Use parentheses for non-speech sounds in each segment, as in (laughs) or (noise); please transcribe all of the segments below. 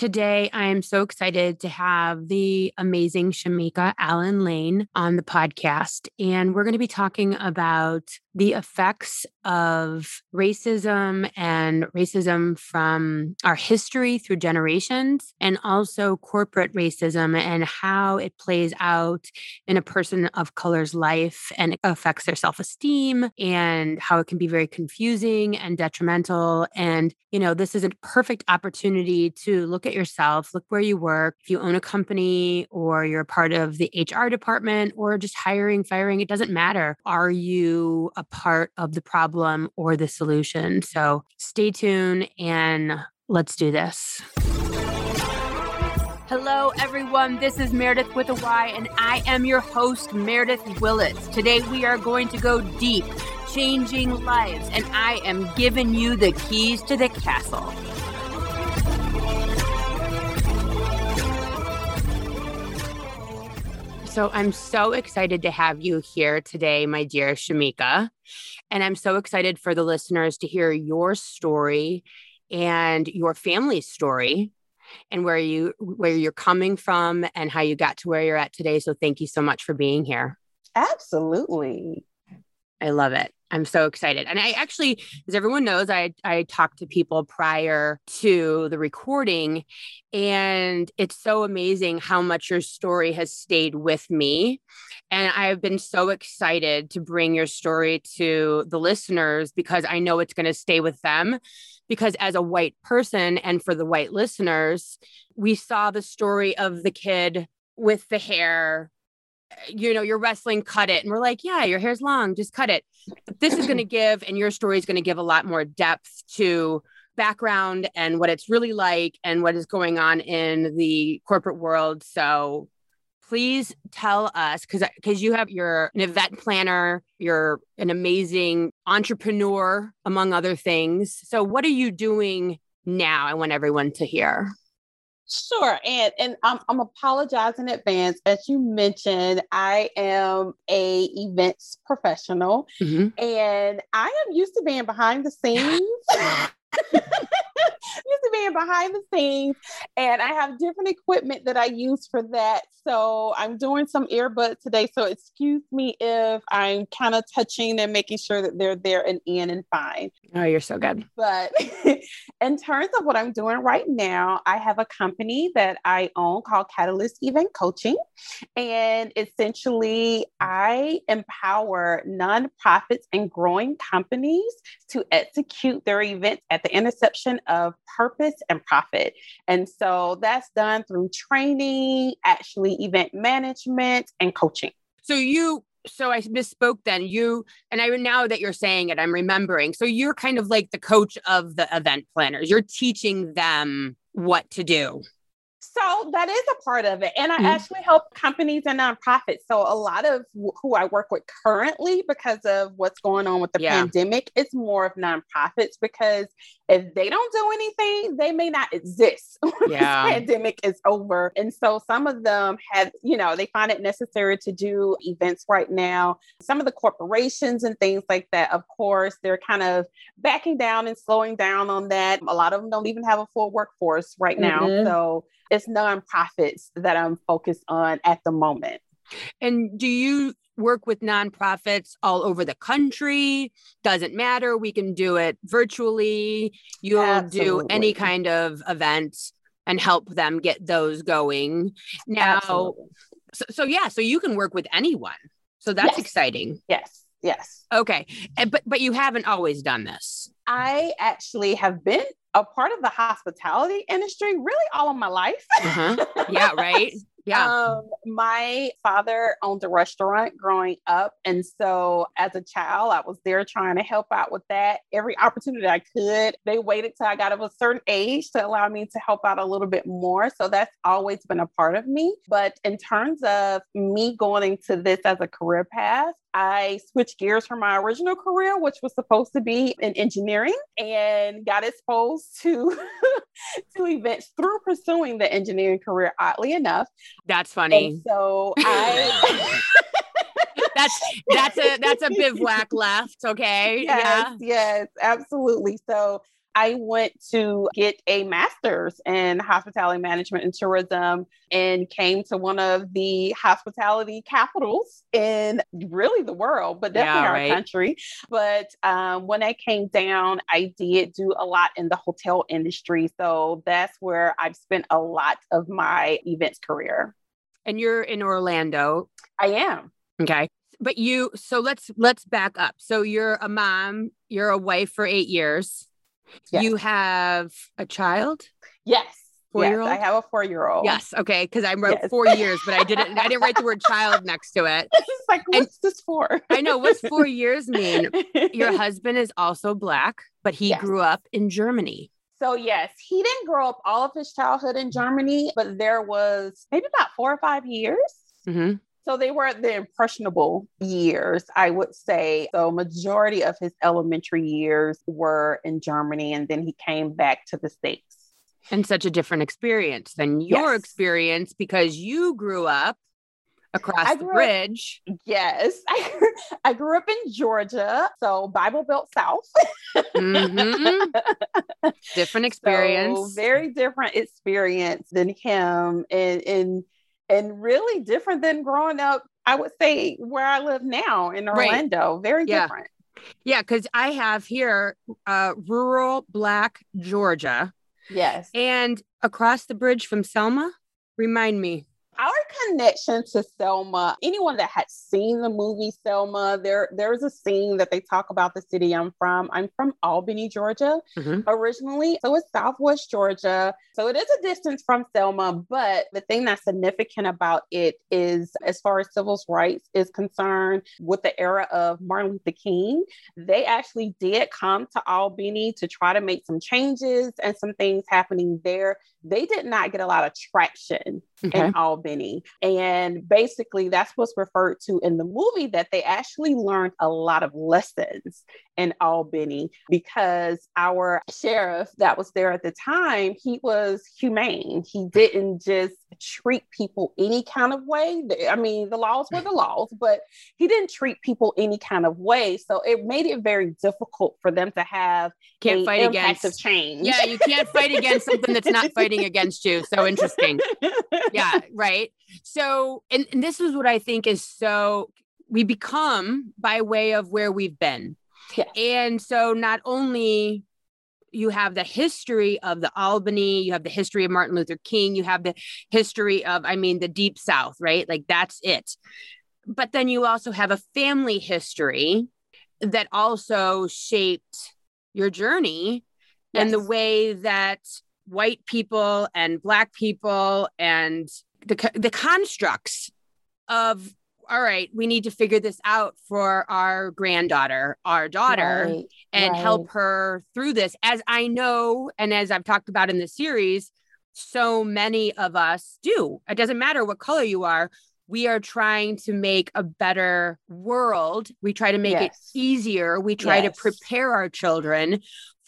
Today, I am so excited to have the amazing Shamika Allen Lane on the podcast. And we're going to be talking about the effects of racism and racism from our history through generations, and also corporate racism and how it plays out in a person of color's life and affects their self esteem and how it can be very confusing and detrimental. And, you know, this is a perfect opportunity to look at yourself, look where you work. If you own a company or you're a part of the HR department or just hiring, firing, it doesn't matter. Are you a part of the problem or the solution. So stay tuned and let's do this. Hello, everyone. This is Meredith with a Y, and I am your host, Meredith Willits. Today, we are going to go deep, changing lives, and I am giving you the keys to the castle. So I'm so excited to have you here today, my dear Shamika. And I'm so excited for the listeners to hear your story and your family's story and where you where you're coming from and how you got to where you're at today. So thank you so much for being here. Absolutely. I love it. I'm so excited. And I actually, as everyone knows, I I talked to people prior to the recording and it's so amazing how much your story has stayed with me. And I've been so excited to bring your story to the listeners because I know it's going to stay with them because as a white person and for the white listeners, we saw the story of the kid with the hair you know, you're wrestling, cut it. And we're like, yeah, your hair's long, just cut it. But this is going to (clears throat) give, and your story is going to give a lot more depth to background and what it's really like and what is going on in the corporate world. So please tell us because because you have you're an event planner you're an amazing entrepreneur among other things so what are you doing now i want everyone to hear Sure. And and I'm I'm apologizing in advance. As you mentioned, I am a events professional mm-hmm. and I am used to being behind the scenes. (laughs) (laughs) used to being behind the scenes and I have different equipment that I use for that. So I'm doing some earbuds today. So excuse me if I'm kind of touching and making sure that they're there and in and fine. Oh, you're so good. But (laughs) in terms of what I'm doing right now, I have a company that I own called Catalyst Event Coaching. And essentially, I empower nonprofits and growing companies to execute their events at the intersection of purpose and profit. And so that's done through training, actually, event management, and coaching. So you so I misspoke then. You and I now that you're saying it, I'm remembering. So you're kind of like the coach of the event planners. You're teaching them what to do. So that is a part of it. And I mm-hmm. actually help companies and nonprofits. So a lot of who I work with currently, because of what's going on with the yeah. pandemic, it's more of nonprofits because if they don't do anything, they may not exist (laughs) when yeah. this pandemic is over. And so some of them have, you know, they find it necessary to do events right now. Some of the corporations and things like that, of course, they're kind of backing down and slowing down on that. A lot of them don't even have a full workforce right now. Mm-hmm. So it's nonprofits that I'm focused on at the moment. And do you work with nonprofits all over the country. Doesn't matter. We can do it virtually. You'll Absolutely. do any kind of event and help them get those going. Now, so, so, yeah, so you can work with anyone. So that's yes. exciting. Yes. Yes. Okay. But but you haven't always done this. I actually have been a part of the hospitality industry really all of my life. uh-huh. Yeah, right. (laughs) Yeah. Um, my father owned a restaurant growing up. And so as a child, I was there trying to help out with that every opportunity I could. They waited till I got of a certain age to allow me to help out a little bit more. So that's always been a part of me. But in terms of me going into this as a career path, I switched gears from my original career, which was supposed to be in engineering, and got exposed to (laughs) to events through pursuing the engineering career. Oddly enough, that's funny. And so I. (laughs) that's that's a that's a bivouac left. Okay. (laughs) Yes, yeah. Yes, absolutely. So I went to get a master's in hospitality management and tourism and came to one of the hospitality capitals in really the world, but definitely yeah, our right. country. But um, when I came down, I did do a lot in the hotel industry. So that's where I've spent a lot of my events career. And you're in Orlando. I am. Okay but you so let's let's back up so you're a mom you're a wife for eight years yes. you have a child yes four year old i have a four year old yes okay because i wrote yes. four years but i didn't i didn't write the word child next to it (laughs) it's like what's and this for i know what's four years (laughs) mean your husband is also black but he yes. grew up in germany so, yes, he didn't grow up all of his childhood in Germany, but there was maybe about four or five years mm-hmm. So they were the impressionable years, I would say. So majority of his elementary years were in Germany and then he came back to the States. And such a different experience than your yes. experience because you grew up across the bridge. Up, yes. (laughs) I, I grew up in Georgia, so Bible Belt South. mm-hmm. (laughs) Different experience. So very different experience than him. And, and and really different than growing up, I would say, where I live now in Orlando. Right. Very yeah. different. Yeah, because I have here uh, rural Black Georgia. Yes. And across the bridge from Selma, remind me our connection to Selma, anyone that had seen the movie Selma, there there's a scene that they talk about the city I'm from. I'm from Albany, Georgia, mm-hmm. originally. So it's Southwest Georgia. So it is a distance from Selma, but the thing that's significant about it is as far as civil rights is concerned, with the era of Martin Luther King, they actually did come to Albany to try to make some changes and some things happening there. They did not get a lot of traction okay. in Albany. And basically, that's what's referred to in the movie that they actually learned a lot of lessons in Albany because our sheriff that was there at the time, he was humane. He didn't just treat people any kind of way. I mean, the laws were the laws, but he didn't treat people any kind of way. So it made it very difficult for them to have can't fight against of change. Yeah, you can't fight against something that's not fighting against you. So interesting. Yeah, right. So, and, and this is what I think is so we become by way of where we've been. Yes. And so not only you have the history of the Albany, you have the history of Martin Luther King, you have the history of, I mean, the Deep South, right? Like that's it. But then you also have a family history that also shaped your journey yes. and the way that white people and black people and the, the constructs of all right, we need to figure this out for our granddaughter, our daughter, right, and right. help her through this. As I know, and as I've talked about in the series, so many of us do. It doesn't matter what color you are. We are trying to make a better world. We try to make yes. it easier. We try yes. to prepare our children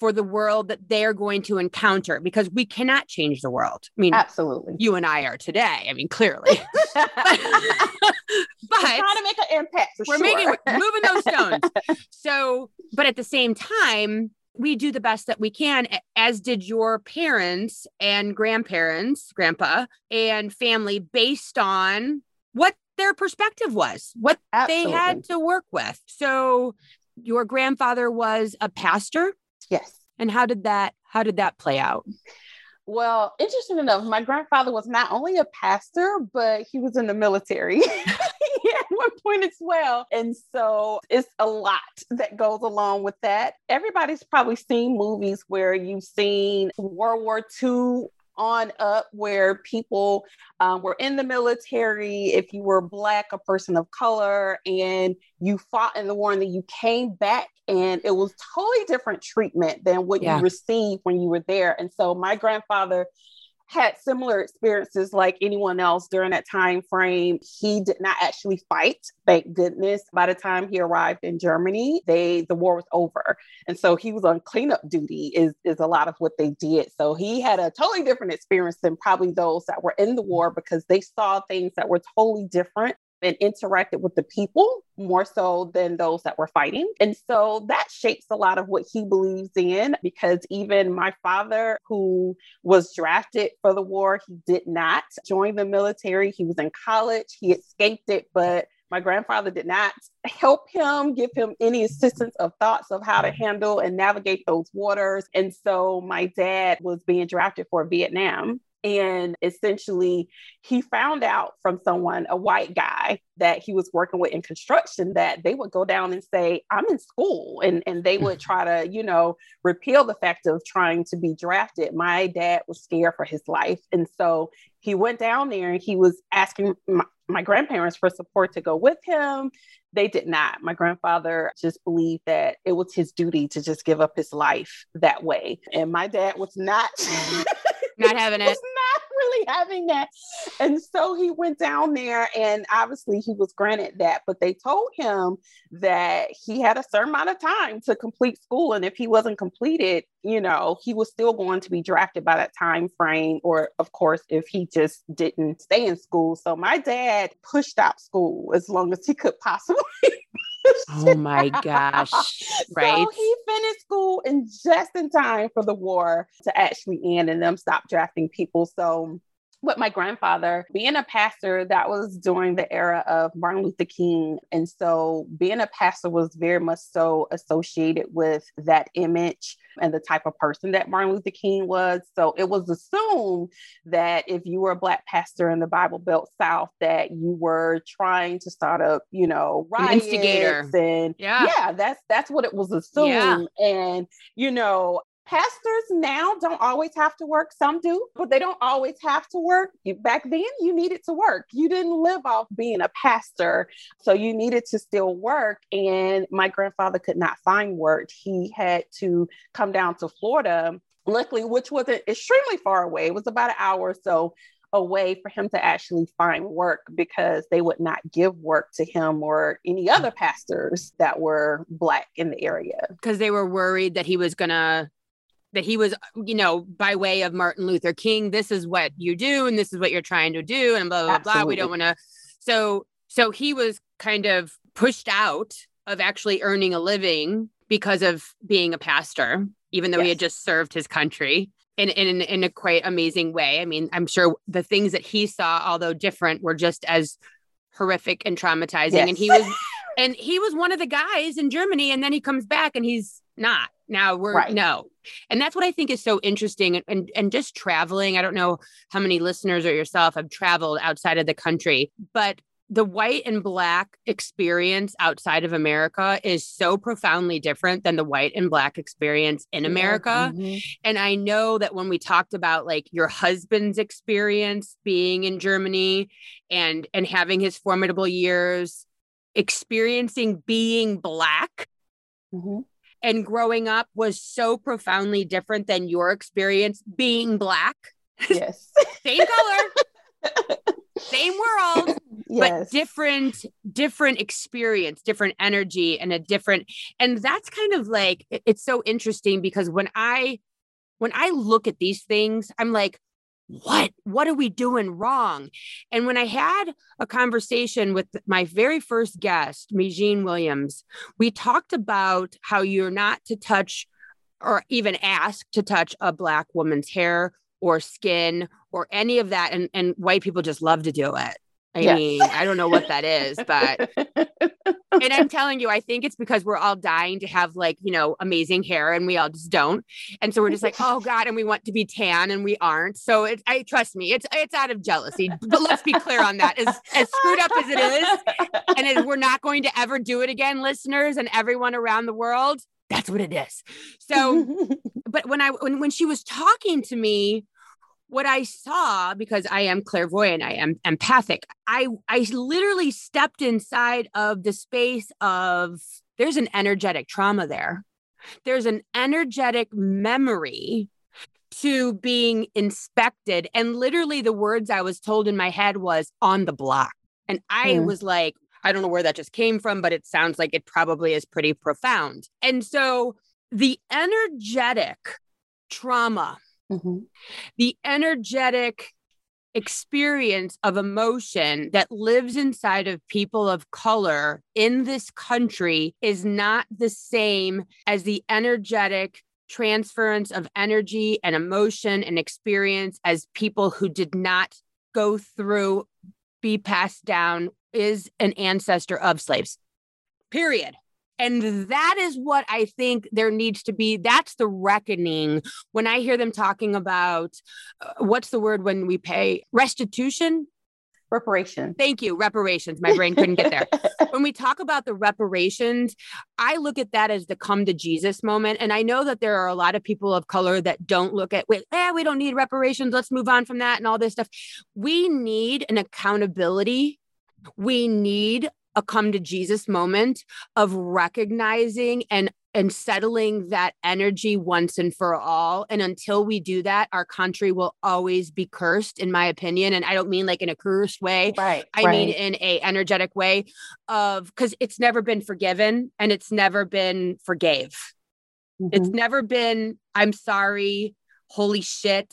for the world that they're going to encounter because we cannot change the world. I mean, absolutely. You and I are today. I mean, clearly. (laughs) but we're trying to make an impact. we're sure. making moving those stones. (laughs) so, but at the same time, we do the best that we can, as did your parents and grandparents, grandpa and family, based on what their perspective was, what Absolutely. they had to work with. So, your grandfather was a pastor. Yes. And how did that how did that play out? Well, interesting enough, my grandfather was not only a pastor, but he was in the military (laughs) at one point as well. And so it's a lot that goes along with that. Everybody's probably seen movies where you've seen World War II on up where people um, were in the military, if you were black, a person of color, and you fought in the war and then you came back and it was totally different treatment than what yeah. you received when you were there. And so my grandfather had similar experiences like anyone else during that time frame. He did not actually fight, thank goodness. By the time he arrived in Germany, they the war was over. And so he was on cleanup duty is, is a lot of what they did. So he had a totally different experience than probably those that were in the war because they saw things that were totally different and interacted with the people more so than those that were fighting. And so that shapes a lot of what he believes in because even my father, who was drafted for the war, he did not join the military. He was in college, he escaped it, but my grandfather did not help him, give him any assistance of thoughts of how to handle and navigate those waters. And so my dad was being drafted for Vietnam. And essentially, he found out from someone, a white guy that he was working with in construction, that they would go down and say, I'm in school. And, and they would (laughs) try to, you know, repeal the fact of trying to be drafted. My dad was scared for his life. And so he went down there and he was asking my, my grandparents for support to go with him. They did not. My grandfather just believed that it was his duty to just give up his life that way. And my dad was not. Mm-hmm. (laughs) not having it. Really having that. And so he went down there, and obviously he was granted that, but they told him that he had a certain amount of time to complete school. And if he wasn't completed, you know, he was still going to be drafted by that time frame, or of course, if he just didn't stay in school. So my dad pushed out school as long as he could possibly (laughs) oh my (laughs) gosh. Right. So he finished school and just in time for the war to actually end and them stop drafting people. So with my grandfather being a pastor that was during the era of martin luther king. And so being a pastor was very much so associated with that image and the type of person that martin luther king was. So it was assumed that if you were a black pastor in the bible belt south that you were trying to start up, you know riots instigator. and yeah. Yeah that's that's what it was assumed. Yeah. and you know pastors now don't always have to work. Some do but they don't always have to work. Back then you needed to work. You didn't live off being a pastor so you needed to still work. And my grandfather could not find work. He had to come down to florida luckily which wasn't extremely far away. It was about an hour or so away for him to actually find work because they would not give work to him or any other pastors that were black in the area. Because they were worried that he was going to that he was, you know, by way of Martin Luther King, this is what you do and this is what you're trying to do and blah blah Absolutely. blah. We don't want to. So so he was kind of pushed out of actually earning a living because of being a pastor, even though yes. he had just served his country in, in in a quite amazing way. I mean, I'm sure the things that he saw, although different, were just as horrific and traumatizing. Yes. And he was and he was one of the guys in Germany, and then he comes back and he's not. Now we're right. no. And that's what I think is so interesting. And, and and just traveling. I don't know how many listeners or yourself have traveled outside of the country, but the white and black experience outside of America is so profoundly different than the white and black experience in America. Mm-hmm. And I know that when we talked about like your husband's experience being in Germany and and having his formidable years experiencing being black mm-hmm and growing up was so profoundly different than your experience being black. Yes. (laughs) Same color, same world, yes. but different, different experience, different energy, and a different. And that's kind of like it's so interesting because when I when I look at these things, I'm like, what? What are we doing wrong? And when i had a conversation with my very first guest Mijine williams we talked about how you're not to touch or even ask to touch a black woman's hair or skin or any of that and, and white people just love to do it I yes. mean, I don't know what that is, but (laughs) and I'm telling you, I think it's because we're all dying to have like, you know, amazing hair and we all just don't. And so we're just like, oh God, and we want to be tan and we aren't. So it I trust me, it's it's out of jealousy. But let's be clear on that. As as screwed up as it is, and as we're not going to ever do it again, listeners and everyone around the world, that's what it is. So, (laughs) but when I when when she was talking to me, what I saw, because I am clairvoyant, I am empathic, I, I literally stepped inside of the space of there's an energetic trauma there. There's an energetic memory to being inspected. And literally, the words I was told in my head was on the block. And I mm. was like, I don't know where that just came from, but it sounds like it probably is pretty profound. And so the energetic trauma Mm-hmm. The energetic experience of emotion that lives inside of people of color in this country is not the same as the energetic transference of energy and emotion and experience as people who did not go through, be passed down, is an ancestor of slaves. Period. And that is what I think there needs to be. That's the reckoning when I hear them talking about uh, what's the word when we pay restitution? Reparations. Thank you. Reparations. My brain couldn't get there. (laughs) when we talk about the reparations, I look at that as the come to Jesus moment. And I know that there are a lot of people of color that don't look at, wait, eh, we don't need reparations. Let's move on from that and all this stuff. We need an accountability. We need a come to Jesus moment of recognizing and and settling that energy once and for all. And until we do that, our country will always be cursed, in my opinion. And I don't mean like in a cursed way. Right. I right. mean in a energetic way of because it's never been forgiven and it's never been forgave. Mm-hmm. It's never been, I'm sorry, holy shit.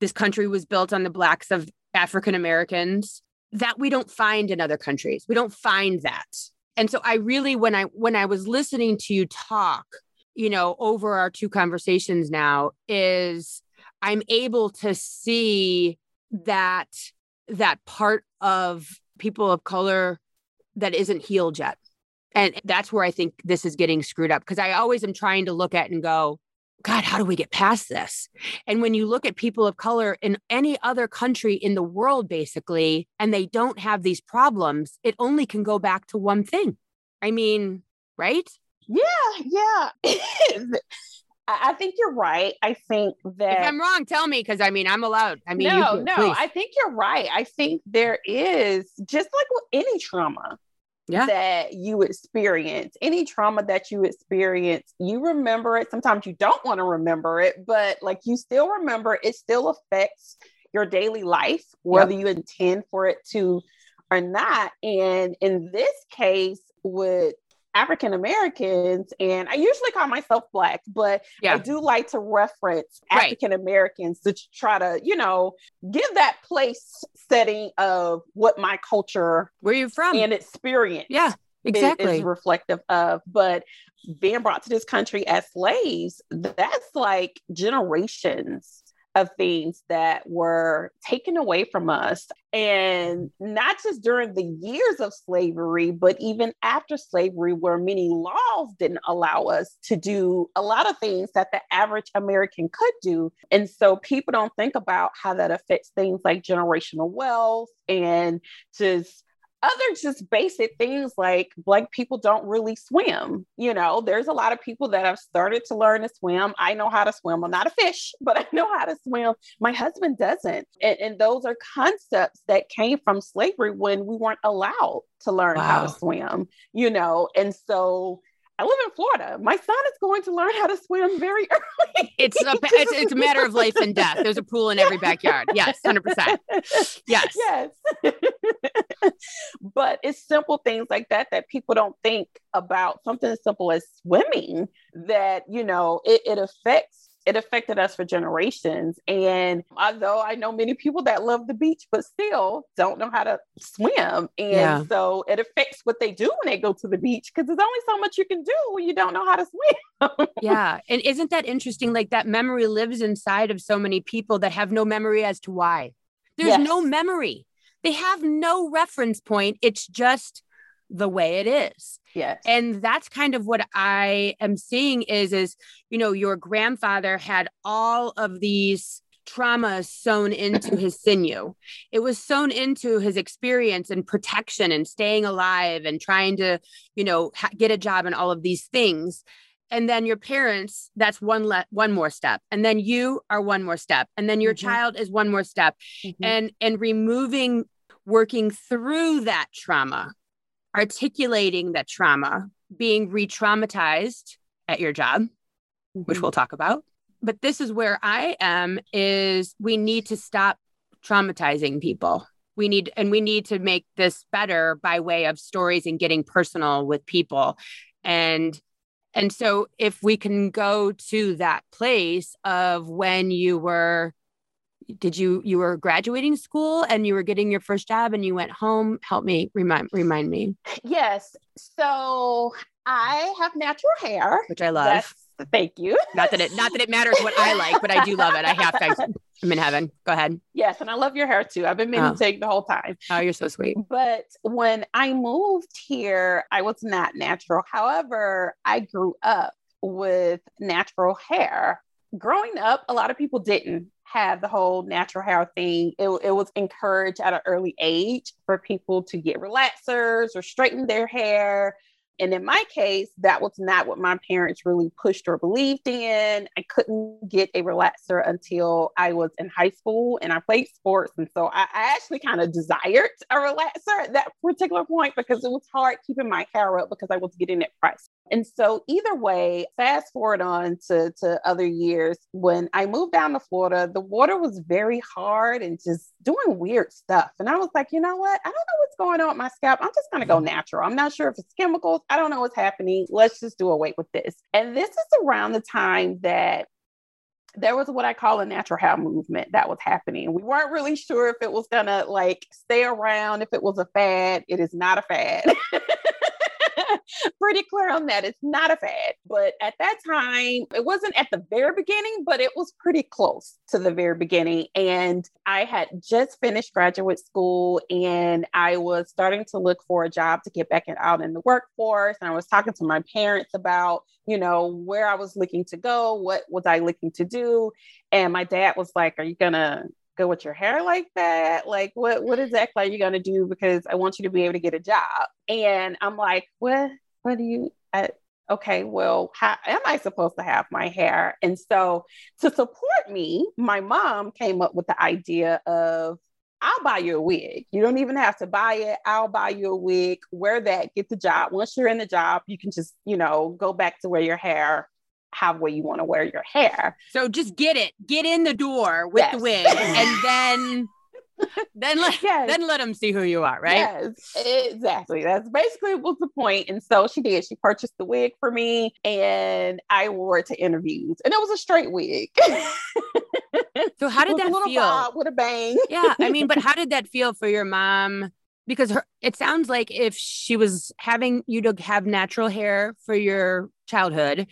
This country was built on the blacks of African Americans that we don't find in other countries. We don't find that. And so I really when I when I was listening to you talk, you know, over our two conversations now is I'm able to see that that part of people of color that isn't healed yet. And that's where I think this is getting screwed up because I always am trying to look at and go, God, how do we get past this? And when you look at people of color in any other country in the world, basically, and they don't have these problems, it only can go back to one thing. I mean, right? Yeah, yeah. (laughs) I think you're right. I think that if I'm wrong, tell me because I mean I'm allowed. I mean, no, no. Please. I think you're right. I think there is just like any trauma yeah. that you experience, any trauma that you experience, you remember it. Sometimes you don't want to remember it, but like you still remember it still affects your daily life, whether yep. you intend for it to or not. And in this case, with African Americans, and I usually call myself Black, but yeah. I do like to reference African Americans right. to try to, you know, give that place setting of what my culture, where you from, and experience. Yeah, exactly. Is, is reflective of. But being brought to this country as slaves, that's like generations of things that were taken away from us. And not just during the years of slavery, but even after slavery, where many laws didn't allow us to do a lot of things that the average American could do. And so people don't think about how that affects things like generational wealth and just other just basic things like black people don't really swim you know there's a lot of people that have started to learn to swim i know how to swim i'm not a fish (laughs) but i know how to swim my husband doesn't and, and those are concepts that came from slavery when we weren't allowed to learn wow. how to swim you know and so I live in Florida. My son is going to learn how to swim very (laughs) early. It's a (laughs) it's, it's a matter of life and death. There's a pool in every backyard. Yes, hundred percent. Yes, yes. (laughs) but it's simple things like that that people don't think about. Something as simple as swimming that you know it, it affects it affected us for generations. And although I know many people that love the beach, but still don't know how to swim. And yeah. so it affects what they do when they go to the beach because there's only so much you can do when you don't know how to swim. (laughs) yeah. And isn't that interesting? Like that memory lives inside of so many people that have no memory as to why. There's yes. no memory. They have no reference point. It's just the way it is. Yes. And that's kind of what I am seeing is is you know your grandfather had all of these traumas sewn into his (clears throat) sinew. It was sewn into his experience and protection and staying alive and trying to, you know, ha- get a job and all of these things. And then your parents, that's one le- one more step. And then you are one more step. And then your mm-hmm. child is one more step. Mm-hmm. And and removing working through that trauma articulating that trauma, being re traumatized at your job, mm-hmm. which we'll talk about. But this is where I am is we need to stop traumatizing people. We need and we need to make this better by way of stories and getting personal with people. And and so if we can go to that place of when you were did you you were graduating school and you were getting your first job and you went home? Help me remind remind me. Yes. So i have natural hair. Which i love. That's, thank you. Not that it not that it matters what i like but i do love it. I have to i'm in heaven. Go ahead. Yes and i love your hair too. I've been meaning oh. to take the whole time. Oh you're so sweet. But when i moved here i was not natural. However i grew up with natural hair. Growing up, a lot of people didn't have the whole natural hair thing. It, it was encouraged at an early age for people to get relaxers or straighten their hair. And in my case, that was not what my parents really pushed or believed in. I couldn't get a relaxer until I was in high school and I played sports. And so I, I actually kind of desired a relaxer at that particular point because it was hard keeping my hair up because I was getting it priced. And so, either way, fast forward on to, to other years, when I moved down to Florida, the water was very hard and just doing weird stuff. And I was like, you know what? I don't know what's going on with my scalp. I'm just going to go mm-hmm. natural. I'm not sure if it's chemicals. I don't know what's happening. Let's just do away with this. And this is around the time that there was what I call a natural hair movement that was happening. We weren't really sure if it was gonna like stay around, if it was a fad. It is not a fad. (laughs) (laughs) pretty clear on that. It's not a fad. But at that time, it wasn't at the very beginning, but it was pretty close to the very beginning. And I had just finished graduate school and I was starting to look for a job to get back out in the workforce. And I was talking to my parents about, you know, where I was looking to go, what was I looking to do. And my dad was like, Are you gonna go with your hair like that? Like, what what exactly are you gonna do? Because I want you to be able to get a job. And I'm like, what? What do you? I, okay, well, how am I supposed to have my hair? And so, to support me, my mom came up with the idea of I'll buy you a wig. You don't even have to buy it. I'll buy you a wig. Wear that, get the job. Once you're in the job, you can just, you know, go back to wear your hair have where you want to wear your hair. So just get it, get in the door with yes. the wig, and (laughs) then then let yes. then let them see who you are, right? Yes, exactly. That's basically was the point. And so she did. She purchased the wig for me, and I wore it to interviews, and it was a straight wig. so (laughs) how did that feel? with a bang. yeah, I mean, but (laughs) how did that feel for your mom? Because her, it sounds like if she was having you to have natural hair for your childhood,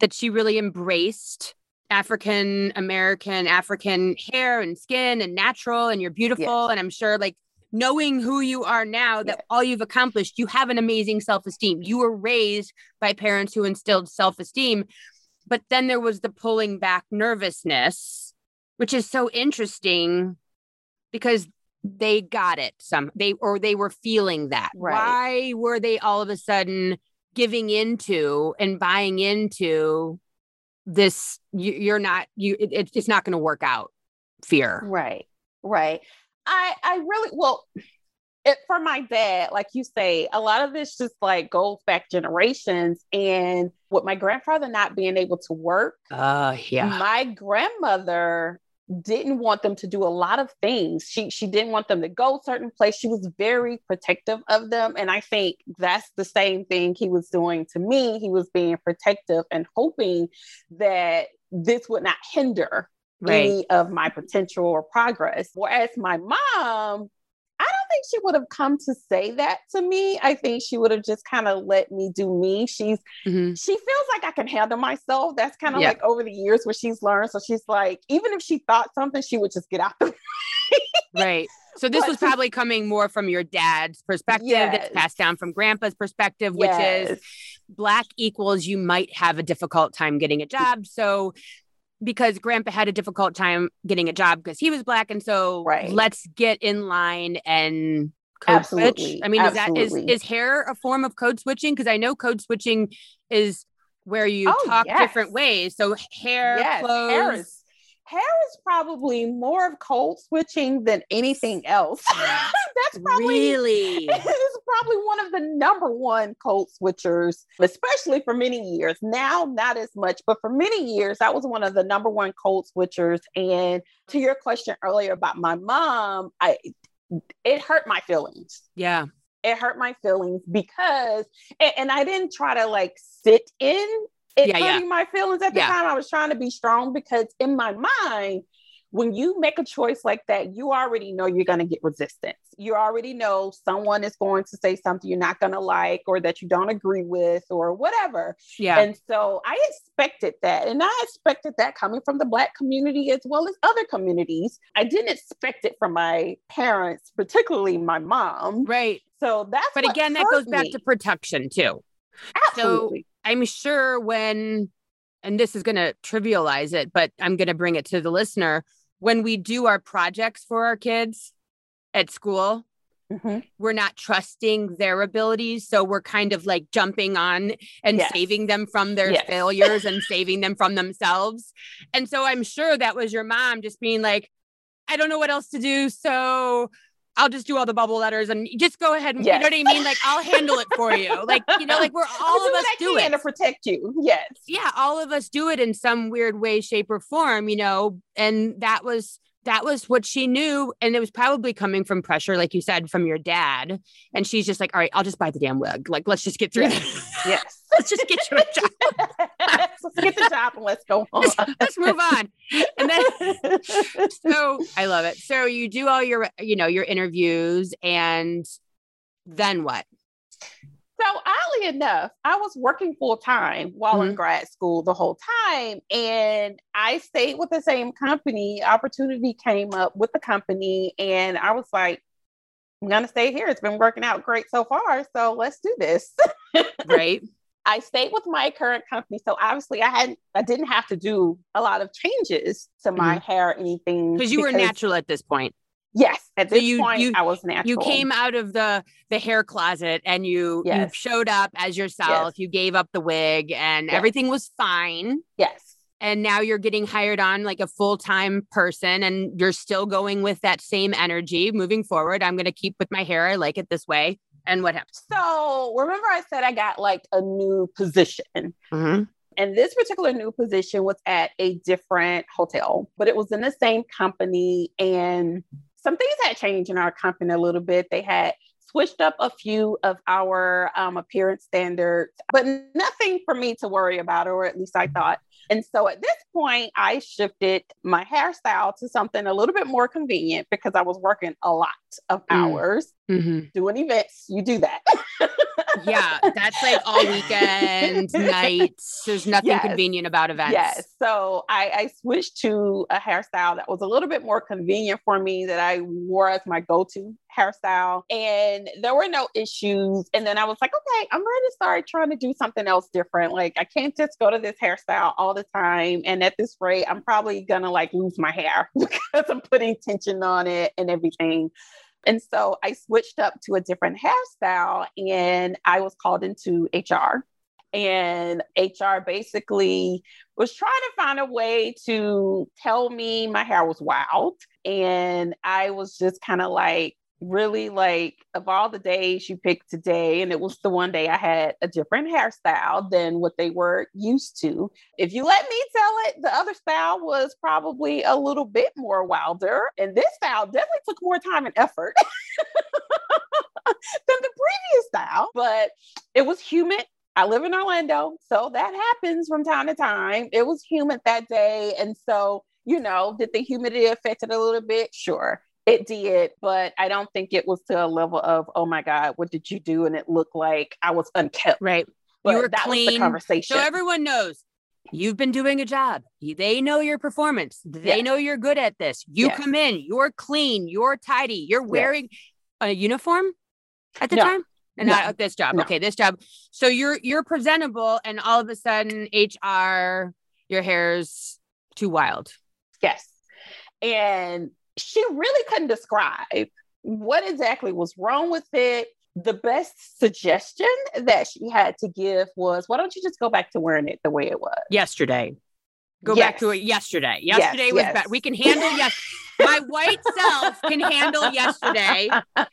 that she really embraced African American, African hair and skin and natural, and you're beautiful. Yes. And I'm sure, like, knowing who you are now, that yes. all you've accomplished, you have an amazing self esteem. You were raised by parents who instilled self esteem. But then there was the pulling back nervousness, which is so interesting because they got it some they or they were feeling that right. why were they all of a sudden giving into and buying into this you, are not you it, it's not going to work out fear. Right right. I i really well it, for my dad like you say a lot of this just like goes back generations and with my grandfather not being able to work uh yeah. my grandmother didn't want them to do a lot of things. She she didn't want them to go certain place. She was very protective of them and I think that's the same thing he was doing to me. He was being protective and hoping that this would not hinder right. any of my potential or progress. Whereas my mom think she would have come to say that to me. I think she would have just kind of let me do me. She's mm-hmm. she feels like I can handle myself. That's kind of yeah. like over the years what she's learned. So she's like, even if she thought something, she would just get out the (laughs) right. So this but was probably coming more from your dad's perspective, yes. passed down from grandpa's perspective, which yes. is black equals you might have a difficult time getting a job. So because grandpa had a difficult time getting a job because he was black and so right. let's get in line and code Absolutely. switch i mean Absolutely. is that is is hair a form of code switching because i know code switching is where you oh, talk yes. different ways so hair yes. clothes hair is, hair is probably more of code switching than anything else. (laughs) That's probably really (laughs) it's probably one of the number one code switchers, especially for many years. Now, not as much, but for many years, that was one of the number one code switchers. And to your question earlier about my mom, I it hurt my feelings. Yeah. It hurt my feelings because, and, and I didn't try to like sit in it yeah, hurting yeah. my feelings at the yeah. time. I was trying to be strong because in my mind, when you make a choice like that, you already know you're going to get resistance. You already know someone is going to say something you're not going to like or that you don't agree with or whatever. Yeah. And so I expected that. And I expected that coming from the Black community as well as other communities. I didn't expect it from my parents, particularly my mom. Right. So that's But again, that goes back me. to protection too. Absolutely. So I'm sure when and this is going to trivialize it, but I'm going to bring it to the listener. When we do our projects for our kids at school, mm-hmm. we're not trusting their abilities. So we're kind of like jumping on and yes. saving them from their yes. failures and (laughs) saving them from themselves. And so I'm sure that was your mom just being like, I don't know what else to do. So I'll just do all the bubble letters and just go ahead and yes. you know what I mean? Like I'll handle it for you. Like, you know, like we're all of us do it to protect you. Yes. Yeah. All of us do it in some weird way, shape, or form, you know, and that was that was what she knew. And it was probably coming from pressure, like you said, from your dad. And she's just like, all right, I'll just buy the damn wig. Like, let's just get through yes. yes. Let's just get you a job. (laughs) let's get the job and let's go on. Let's, (laughs) let's move on. And then so I love it. So you do all your, you know, your interviews and then what? So oddly enough, I was working full time while mm-hmm. in grad school the whole time. And I stayed with the same company. Opportunity came up with the company. And I was like, I'm gonna stay here. It's been working out great so far. So let's do this. (laughs) right. I stayed with my current company. So obviously I hadn't I didn't have to do a lot of changes to my mm-hmm. hair or anything. Because you were natural at this point. Yes, at this so you, point, you, I was natural. You came out of the the hair closet and you yes. you showed up as yourself. Yes. You gave up the wig, and yes. everything was fine. Yes. And now you're getting hired on like a full time person, and you're still going with that same energy moving forward. I'm going to keep with my hair. I like it this way. And what happened? So remember, I said I got like a new position. Mm-hmm. And this particular new position was at a different hotel, but it was in the same company. And some things had changed in our company a little bit. They had switched up a few of our um, appearance standards, but nothing for me to worry about, or at least I thought. And so at this point, I shifted my hairstyle to something a little bit more convenient because I was working a lot of mm. hours mm-hmm. doing events. You do that. (laughs) yeah, that's like all weekend (laughs) nights. There's nothing yes. convenient about events. Yes. So I, I switched to a hairstyle that was a little bit more convenient for me that I wore as my go-to hairstyle. And there were no issues. And then I was like, okay, I'm ready to start trying to do something else different. Like I can't just go to this hairstyle all the time. And at this rate, I'm probably gonna like lose my hair (laughs) because I'm putting tension on it and everything. And so I switched up to a different hairstyle and I was called into HR. And HR basically was trying to find a way to tell me my hair was wild. And I was just kind of like, really like of all the days you picked today and it was the one day i had a different hairstyle than what they were used to if you let me tell it the other style was probably a little bit more wilder and this style definitely took more time and effort (laughs) than the previous style but it was humid I live in Orlando, so that happens from time to time. It was humid that day. And so, you know, did the humidity affect it a little bit? Sure. It did, but I don't think it was to a level of, oh my God, what did you do? And it looked like I was unkept. Right. But you were that clean. Was the conversation. So everyone knows you've been doing a job. They know your performance. They yes. know you're good at this. You yes. come in, you're clean, you're tidy, you're wearing yes. a uniform at the no. time. And no. not this job. No. Okay, this job. So you're you're presentable, and all of a sudden, HR, your hair's too wild. Yes. And she really couldn't describe what exactly was wrong with it. The best suggestion that she had to give was, why don't you just go back to wearing it the way it was? Yesterday. Go yes. back to it yesterday. Yesterday yes, was yes. bad. We can handle yes. My white self can handle yesterday.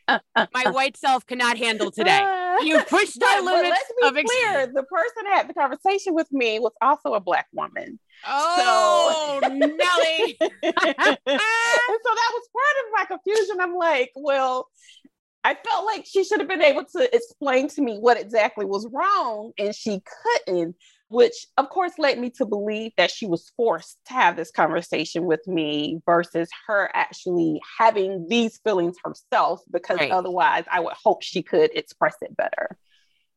My white self cannot handle today. (laughs) You pushed the limits. let's be of clear. Ex- the person that had the conversation with me was also a black woman. Oh, so, (laughs) Nelly. (laughs) and so that was part of my confusion. I'm like, well, I felt like she should have been able to explain to me what exactly was wrong, and she couldn't. which of course led me to believe that she was forced to have this conversation with me versus her actually having these feelings herself, because right. otherwise I would hope she could express it better.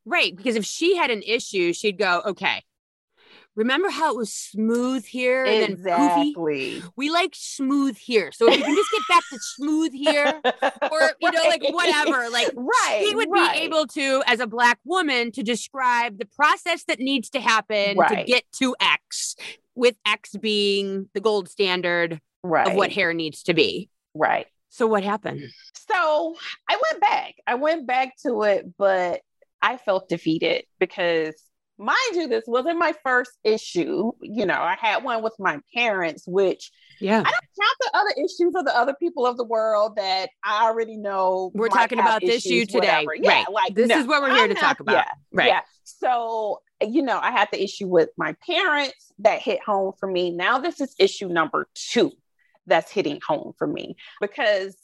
Right. Because if she had an issue, she'd go, okay, Remember how it was smooth here and exactly. then? We like smooth here. So if you can just get back to smooth here, or you know, like (laughs) whatever, like right, he would right. be able to, as a black woman, to describe the process that needs to happen right. to get to X, with X being the gold standard right. of what hair needs to be. Right. So what happened? So I went back. I went back to it, but I felt defeated because mind you, this wasn't my first issue. You know, I had one with my parents, which yeah, I don't count the other issues of the other people of the world that I already know. We're talking about this issue today, yeah, right? Like this no, is what we're here I'm to not, talk about, yeah, right? Yeah. So you know, I had the issue with my parents that hit home for me. Now this is issue number two that's hitting home for me because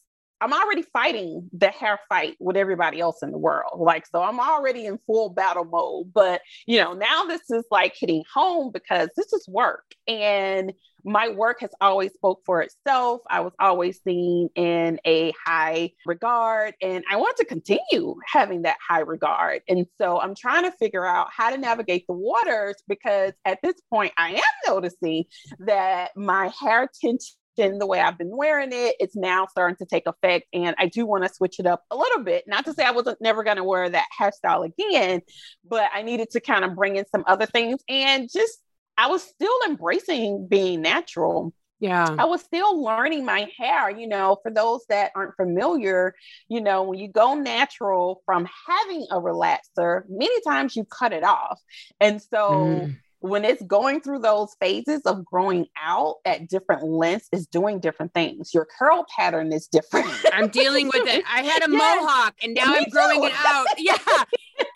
I'm already fighting the hair fight with everybody else in the world. Like, so I'm already in full battle mode. But, you know, now this is like hitting home because this is work. And my work has always spoke for itself. I was always seen in a high regard and I want to continue having that high regard. And so I'm trying to figure out how to navigate the waters because at this point I am noticing that my hair tension the way I've been wearing it, it's now starting to take effect. And I do want to switch it up a little bit. Not to say I wasn't never going to wear that hairstyle again, but I needed to kind of bring in some other things. And just, I was still embracing being natural. Yeah. I was still learning my hair. You know, for those that aren't familiar, you know, when you go natural from having a relaxer, many times you cut it off. And so, mm when it's going through those phases of growing out at different lengths is doing different things. Your curl pattern is different. I'm dealing with it. I had a (laughs) yes. mohawk and now Me I'm growing too. it out. (laughs) Yeah.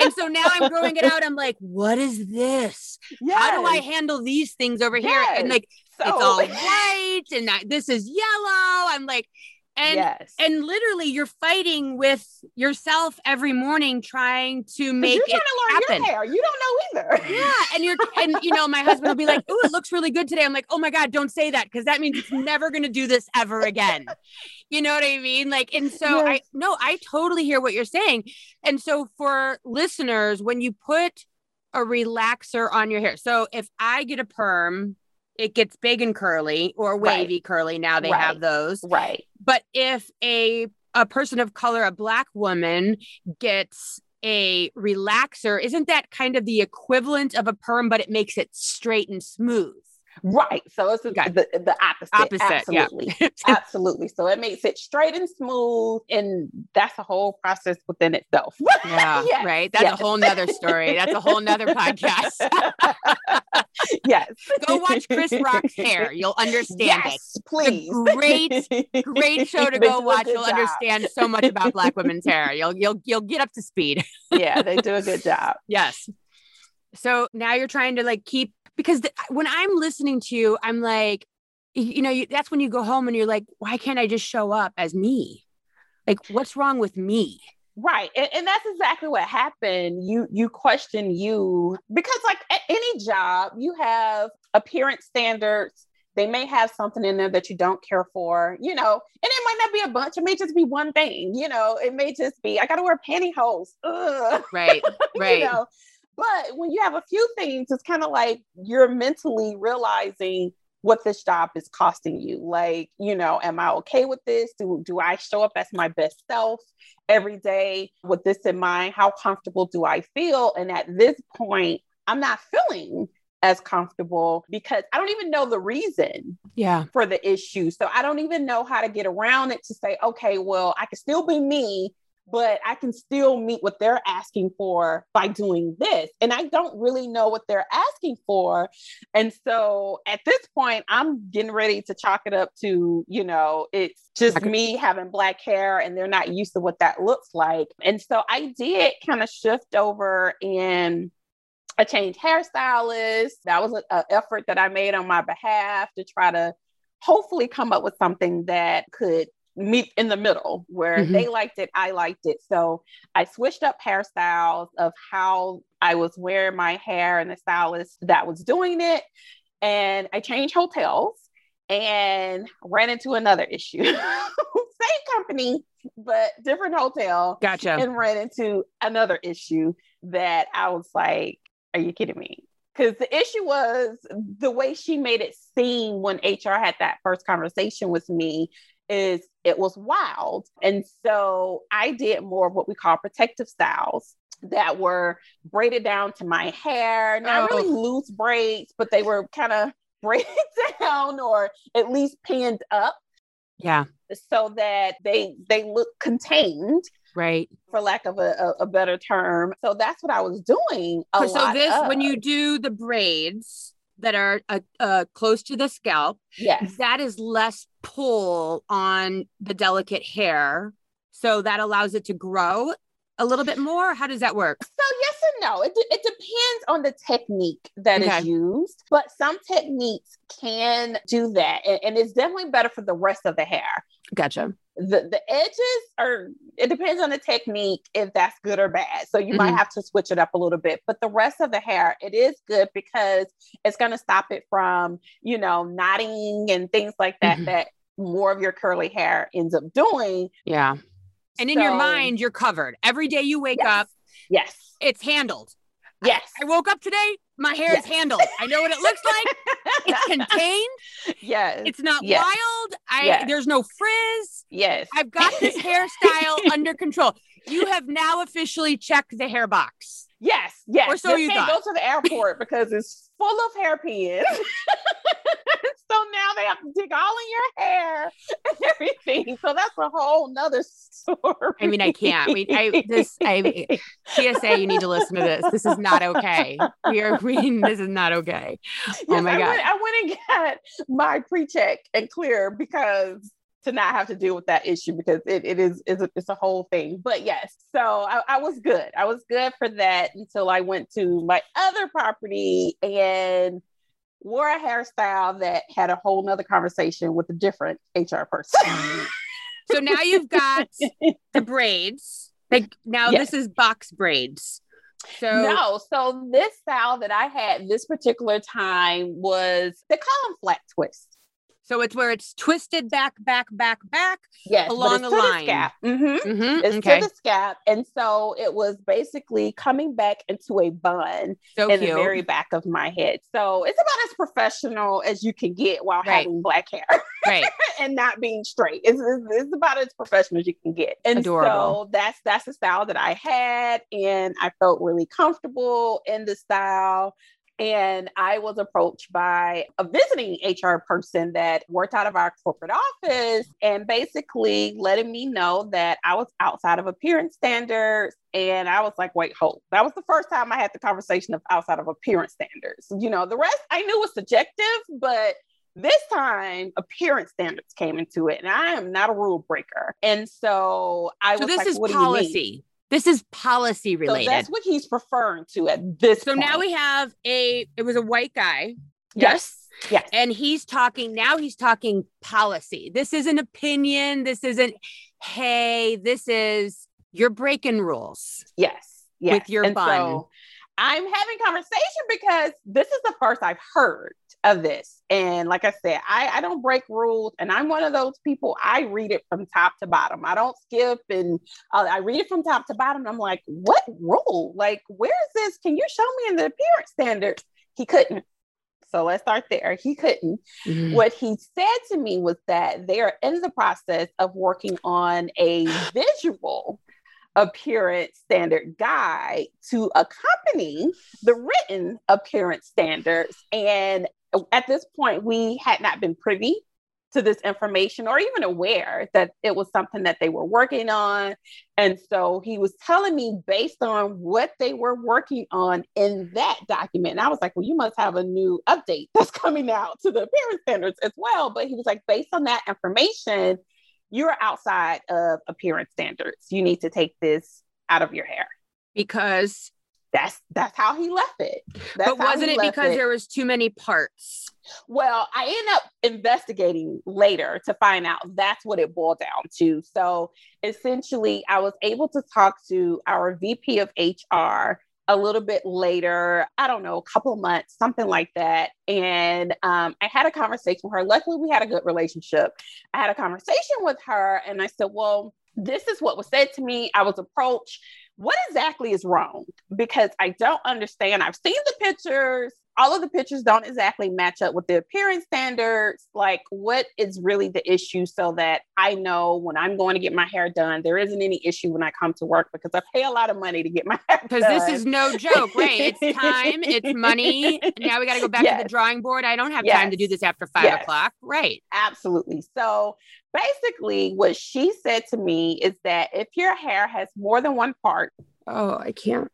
and so now I'm growing it out. I'm like, what is this? Yes. How do I handle these things over here? And like, so. it's all white and I, this is yellow. I'm like, and yes. and literally you're fighting with yourself every morning trying to make you're it happen. Hair. You don't know either. Yeah, and you're and you know my husband will be like, "Oh, it looks really good today." I'm like, "Oh my god, don't say that because that means it's never going to do this ever again." You know what I mean? Like, and so yes. I no, I totally hear what you're saying. And so for listeners, when you put a relaxer on your hair, so if I get a perm it gets big and curly or wavy right. curly. Now they right. have those. Right. But if a a person of color, a black woman, gets a relaxer, isn't that kind of the equivalent of a perm, but it makes it straight and smooth? Right. So it's okay. the, the opposite. Opposite. Absolutely. Yeah. (laughs) Absolutely. So it makes it straight and smooth. And that's a whole process within itself. (laughs) Yeah. (laughs) yes. Right. That's yes. a whole nother story. That's a whole nother podcast. yes. Go watch Chris Rock's hair. You'll understand yes, it. Please. great, great show to go watch. You'll job. understand so much about black women's hair. You'll you'll you'll get up to speed. yeah, they do a good job. Yes. So now you're trying to like keep because the, when I'm listening to you, I'm like, you know, you, that's when you go home and you're like, why can't I just show up as me? Like, what's wrong with me? Right. And, and, that's exactly what happened. You you question you because like at any job, you have appearance standards. They may have something in there that you don't care for, you know, and it might not be a bunch. It may just be one thing, you know, it may just be, I got to wear pantyhose. Ugh. Right. (laughs) Right. you know? But when you have a few things, it's kind of like you're mentally realizing what this job is costing you. Like, you know, am I okay with this? Do, do I show up as my best self every day with this in mind? How comfortable do I feel? And at this point, I'm not feeling as comfortable because I don't even know the reason yeah for the issue. So I don't even know how to get around it to say, okay, well, I can still be me but I can still meet what they're asking for by doing this. And I don't really know what they're asking for. And so at this point, I'm getting ready to chalk it up to, you know, it's just me having black hair and they're not used to what that looks like. And so I did kind of shift over and I changed hairstylists. That was an effort that I made on my behalf to try to hopefully come up with something that could meet in the middle where mm-hmm. they liked it, I liked it. So I switched up hairstyles of how I was wearing my hair and the stylist that was doing it. And I changed hotels and ran into another issue. (laughs) Same company, but different hotel. Gotcha. And ran into another issue that I was like, are you kidding me? Because the issue was the way she made it seem when HR had that first conversation with me is it was wild. And so I did more of what we call protective styles that were braided down to my hair, not oh. really loose braids, but they were kind of (laughs) braided down or at least pinned up. Yeah. So that they they look contained. Right. For lack of a, a, better term. So that's what I was doing. so this of. when you do the braids that are uh, uh, close to the scalp, yes, that is less pull on the delicate hair. So that allows it to grow a little bit more? How does that work? So yes and no. It, it depends on the technique that okay. is used, but some techniques can do that, and, and, it's definitely better for the rest of the hair. Gotcha. The the edges are. It depends on the technique if that's good or bad. So you mm-hmm. might have to switch it up a little bit, but the rest of the hair it is good because it's going to stop it from you know knotting and things like that. Mm-hmm. That more of your curly hair ends up doing. Yeah and in your mind, you're covered. Every day you wake yes. up, yes, it's handled. Yes. I, woke up today, my hair yes. is handled. I know what it looks like. it's (laughs) contained. Yes. It's not yes. wild. I yes. there's no frizz. Yes. I've got this (laughs) hairstyle under control. You have now officially checked the hair box. Yes, yes. Or so you, you can't go to the airport because it's full of hairpins. (laughs) so now they have to dig all in your hair and (laughs) everything. So that's a whole nother story. I mean, I can't. I mean, I this I TSA, you need to listen to this. This is not okay. We are we this is not okay. Oh yes, my god. I went, I went and got my pre-check and clear because to not have to deal with that issue because it, it is it's a, it's a whole thing. But yes, so I, I was good. I was good for that until I went to my other property and wore a hairstyle that had a whole nother conversation with a different HR person. (laughs) so now you've got the braids. Like now yes. this is box braids. So no, so this style that I had this particular time was they call them flat twists. So it's where it's twisted back, back, back, back. Yes, along a line. The mm-hmm. Mm-hmm. It's okay. to the scalp, and so it was basically coming back into a bun so in cute. the very back of my head. So it's about as professional as you can get while right. having black hair, right, (laughs) and not being straight. It's, it's, it's, about as professional as you can get. And Adorable. so that's that's the style that I had, and I felt really comfortable in the style. And I was approached by a visiting HR person that worked out of our corporate office and basically letting me know that I was outside of appearance standards. And I was like, wait, hold. That was the first time I had the conversation of outside of appearance standards. You know, the rest I knew was subjective, but this time appearance standards came into it and i am not a rule breaker and so i so was this like, is policy this is policy related. So that's what he's referring to at this. So point. now we have a. It was a white guy. Yes. Yes. And he's talking now. He's talking policy. This isn't opinion. This isn't. Hey, this is you're breaking rules. Yes. Yes. With your and bun. So I'm having conversation because this is the first I've heard of this. And like I said, I, I don't break rules. And I'm one of those people, I read it from top to bottom. I don't skip and uh, I read it from top to bottom. I'm like, what rule? Like, where is this? Can you show me in the appearance standards? He couldn't. So let's start there. He couldn't. Mm-hmm. What he said to me was that they are in the process of working on a visual appearance standard guide to accompany the written appearance standards. And at this point, we had not been privy to this information or even aware that it was something that they were working on. And so he was telling me based on what they were working on in that document. And I was like, well, you must have a new update that's (laughs) coming out to the appearance standards as well. But he was like, based on that information, you're outside of appearance standards. You need to take this out of your hair. Because that's that's how he left it. That's but wasn't it because it. there was too many parts? Well, I ended up investigating later to find out that's what it boiled down to. So essentially, I was able to talk to our VP of HR a little bit later, I don't know, a couple months, something like that. And um, I had a conversation with her. Luckily, we had a good relationship. I had a conversation with her and I said, Well, this is what was said to me. I was approached. What exactly is wrong? Because I don't understand. I've seen the pictures all of the pictures don't exactly match up with the appearance standards. Like, what is really the issue so that I know when I'm going to get my hair done, there isn't any issue when I come to work because I pay a lot of money to get my (laughs) hair Because this is no joke, right? It's (laughs) time, it's money. (laughs) Now we got to go back yes. to the drawing board. I don't have yes. time to do this after five yes. o'clock. Right. Absolutely. So, basically, what she said to me is that if your hair has more than one part, oh, I can't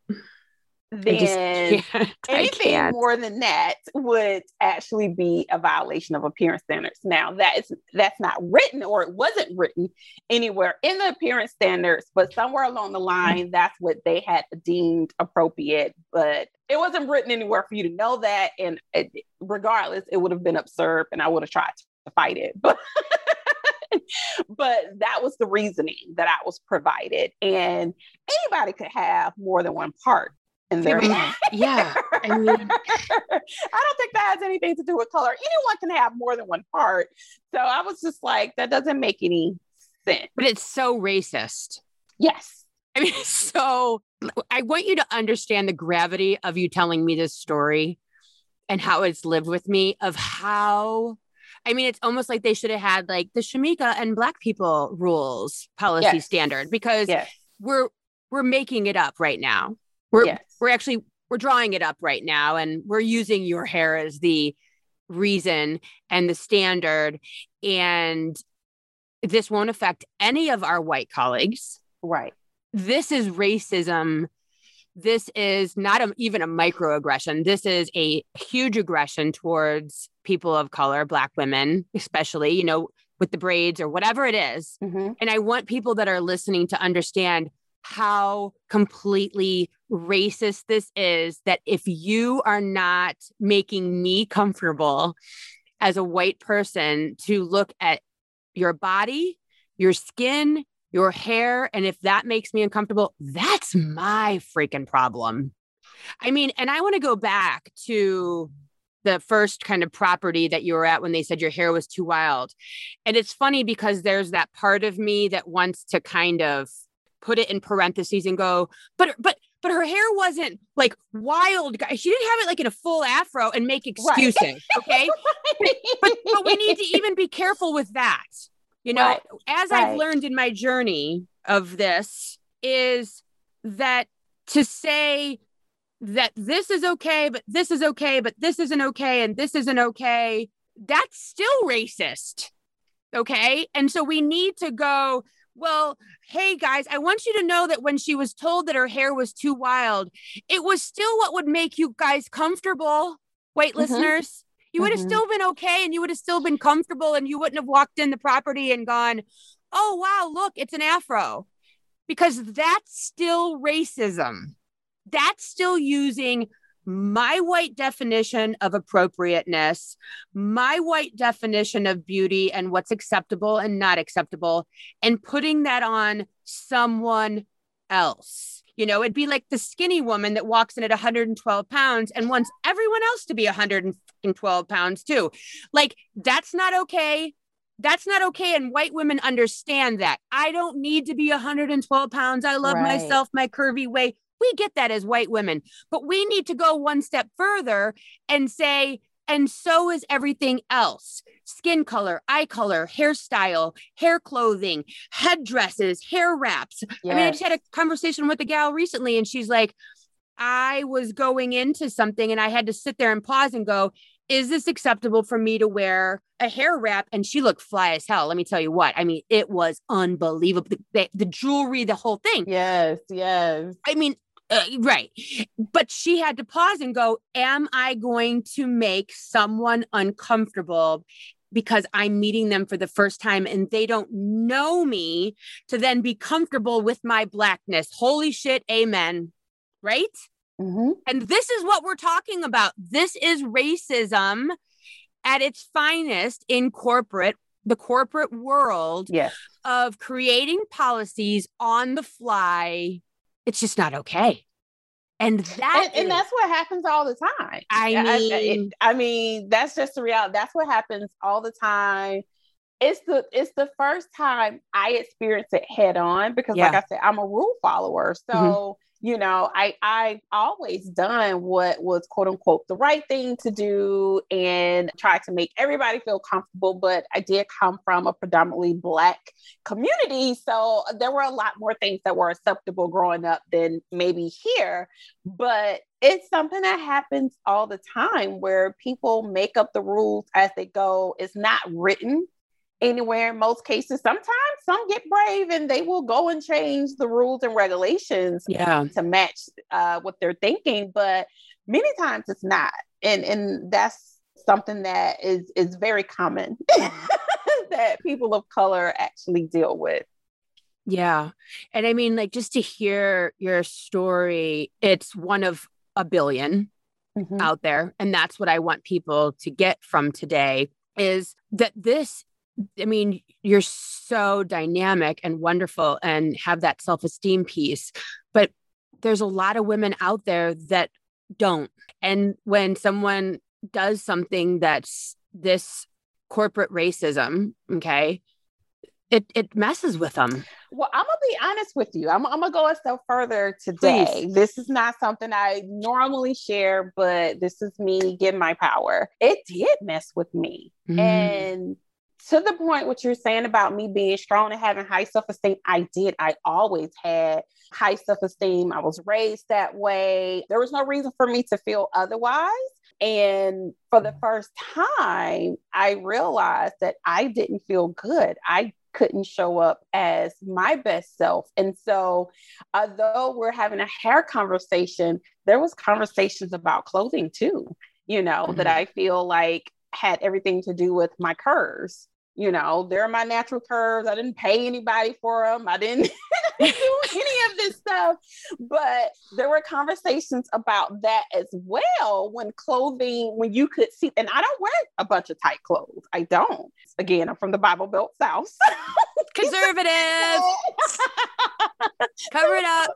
then anything more than that would actually be a violation of appearance standards. Now that is that's not written or it wasn't written anywhere in the appearance standards, but somewhere along the line that's what they had deemed appropriate. But it wasn't written anywhere for you to know that, and it, regardless, it would have been absurd, and I would have tried to fight it, but. (laughs) but that was the reasoning that I was provided. And anybody could have more than one part in their hair. Yeah. I mean, (laughs) I don't think that has anything to do with color. Anyone can have more than one part. So I was just like, that doesn't make any sense. But it's so racist. Yes. I mean, (laughs) so I want you to understand the gravity of you telling me this story and how it's lived with me of how I mean, it's almost like they should have had like the Shamika and black people rules policy yes. standard because yes. we're we're making it up right now. We're yes. We're actually we're drawing it up right now and we're using your hair as the reason and the standard and this won't affect any of our white colleagues. Right. This is racism. This is not a, even a microaggression. This is a huge aggression towards people of color, Black women, especially, you know, with the braids or whatever it is. Mm-hmm. And I want people that are listening to understand how completely racist this is that if you are not making me comfortable as a white person to look at your body, your skin, your hair, and if that makes me uncomfortable, that's my freaking problem. I mean, and I want to go back to the first kind of property that you were at when they said your hair was too wild. And it's funny because there's that part of me that wants to kind of put it in parentheses and go, but but but her hair wasn't like wild. She didn't have it like in a full afro and make (laughs) excuses. Right. Okay. right. But but we need to even be careful with that. You know, right. as I've learned in my journey of this, is that to say that this is okay, but this is okay, but this isn't okay, and this isn't okay, that's still racist. Okay. And so we need to go, well, hey guys, I want you to know that when she was told that her hair was too wild, it was still what would make you guys comfortable, white mm-hmm. listeners. You would have mm-hmm. still been okay and you would have still been comfortable and you wouldn't have walked in the property and gone, oh, wow, look, it's an afro. Because that's still racism. That's still using my white definition of appropriateness, my white definition of beauty and what's acceptable and not acceptable, and putting that on someone else. You know, it'd be like the skinny woman that walks in at 112 pounds and wants everyone else to be 112 pounds too. Like, that's not okay. That's not okay. And white women understand that. I don't need to be 112 pounds. I love right. myself, my curvy way. We get that as white women, but we need to go one step further and say, and so is everything else skin color, eye color, hairstyle, hair clothing, headdresses, hair wraps. Yes. I mean, I just had a conversation with a gal recently, and she's like, I was going into something and I had to sit there and pause and go, is this acceptable for me to wear a hair wrap? And she looked fly as hell. Let me tell you what. I mean, it was unbelievable. The, the, the jewelry, the whole thing. Yes, yes. I mean, uh, right. But she had to pause and go, Am I going to make someone uncomfortable because I'm meeting them for the first time and they don't know me to then be comfortable with my blackness? Holy shit. Amen. Right? Mm-hmm. And this is what we're talking about. This is racism at its finest in corporate, the corporate world yes. of creating policies on the fly. It's just not okay. And that and, and that's what happens all the time. I mean, I, I mean, that's just the reality. That's what happens all the time it's the it's the first time I experience it head on because yeah. like I said, I'm a rule follower. So, mm-hmm. You know, I I always done what was quote unquote the right thing to do and try to make everybody feel comfortable. But I did come from a predominantly black community. So there were a lot more things that were acceptable growing up than maybe here. But it's something that happens all the time where people make up the rules as they go. It's not written anywhere in most cases. Sometimes some get brave and they will go and change the rules and regulations yeah. to match uh, what they're thinking. But many times it's not. And and that's something that is is very common (laughs) that people of color actually deal with. Yeah. And I mean, like just to hear your story, it's one of a 1000000000 mm-hmm. out there. And that's what I want people to get from today is that this I mean, you're so dynamic and wonderful and have that self esteem piece. But there's a lot of women out there that don't. And when someone does something that's this corporate racism, okay, it, it messes with them. Well, I'm gonna be honest with you. I'm, I'm gonna go a step further today. Please. This is not something I normally share, but this is me getting my power. It did mess with me. Mm. And to the point what you're saying about me being strong and having high self-esteem i did. I always had high self-esteem. I was raised that way. There was no reason for me to feel otherwise. And for the first time i realized that i didn't feel good. I couldn't show up as my best self. And so although we're having a hair conversation there was conversations about clothing too you know mm-hmm. that i feel like had everything to do with my curves you know, they're my natural curves. I didn't pay anybody for them. (laughs) I didn't do (laughs) any of this stuff. But there were conversations about that as well when clothing, when you could see, and I don't wear a bunch of tight clothes. I don't. Again, I'm from the Bible Belt South. (laughs) Conservative. Cover it up.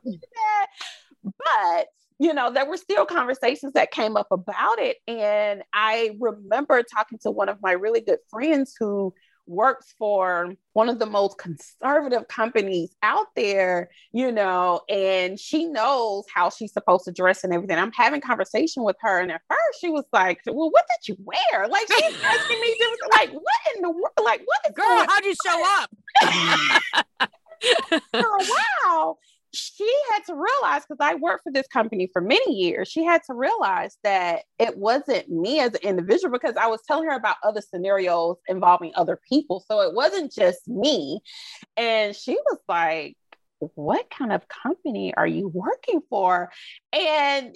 But you know, there were still conversations that came up about it. And I remember talking to one of my really good friends who works for one of the most conservative companies out there, you know, and she knows how she's supposed to dress and everything. I'm having conversation with her, and at first she was like, "Well, what did you wear?" Like she's asking me, like, "What in the world? Like, what is girl? How'd you show up?" (laughs) oh, wow she had to realize because I worked for this company for many years, she had to realize that it wasn't me as an individual because I was telling her about other scenarios involving other people. So it wasn't just me. And she was like, What kind of company are you working for? And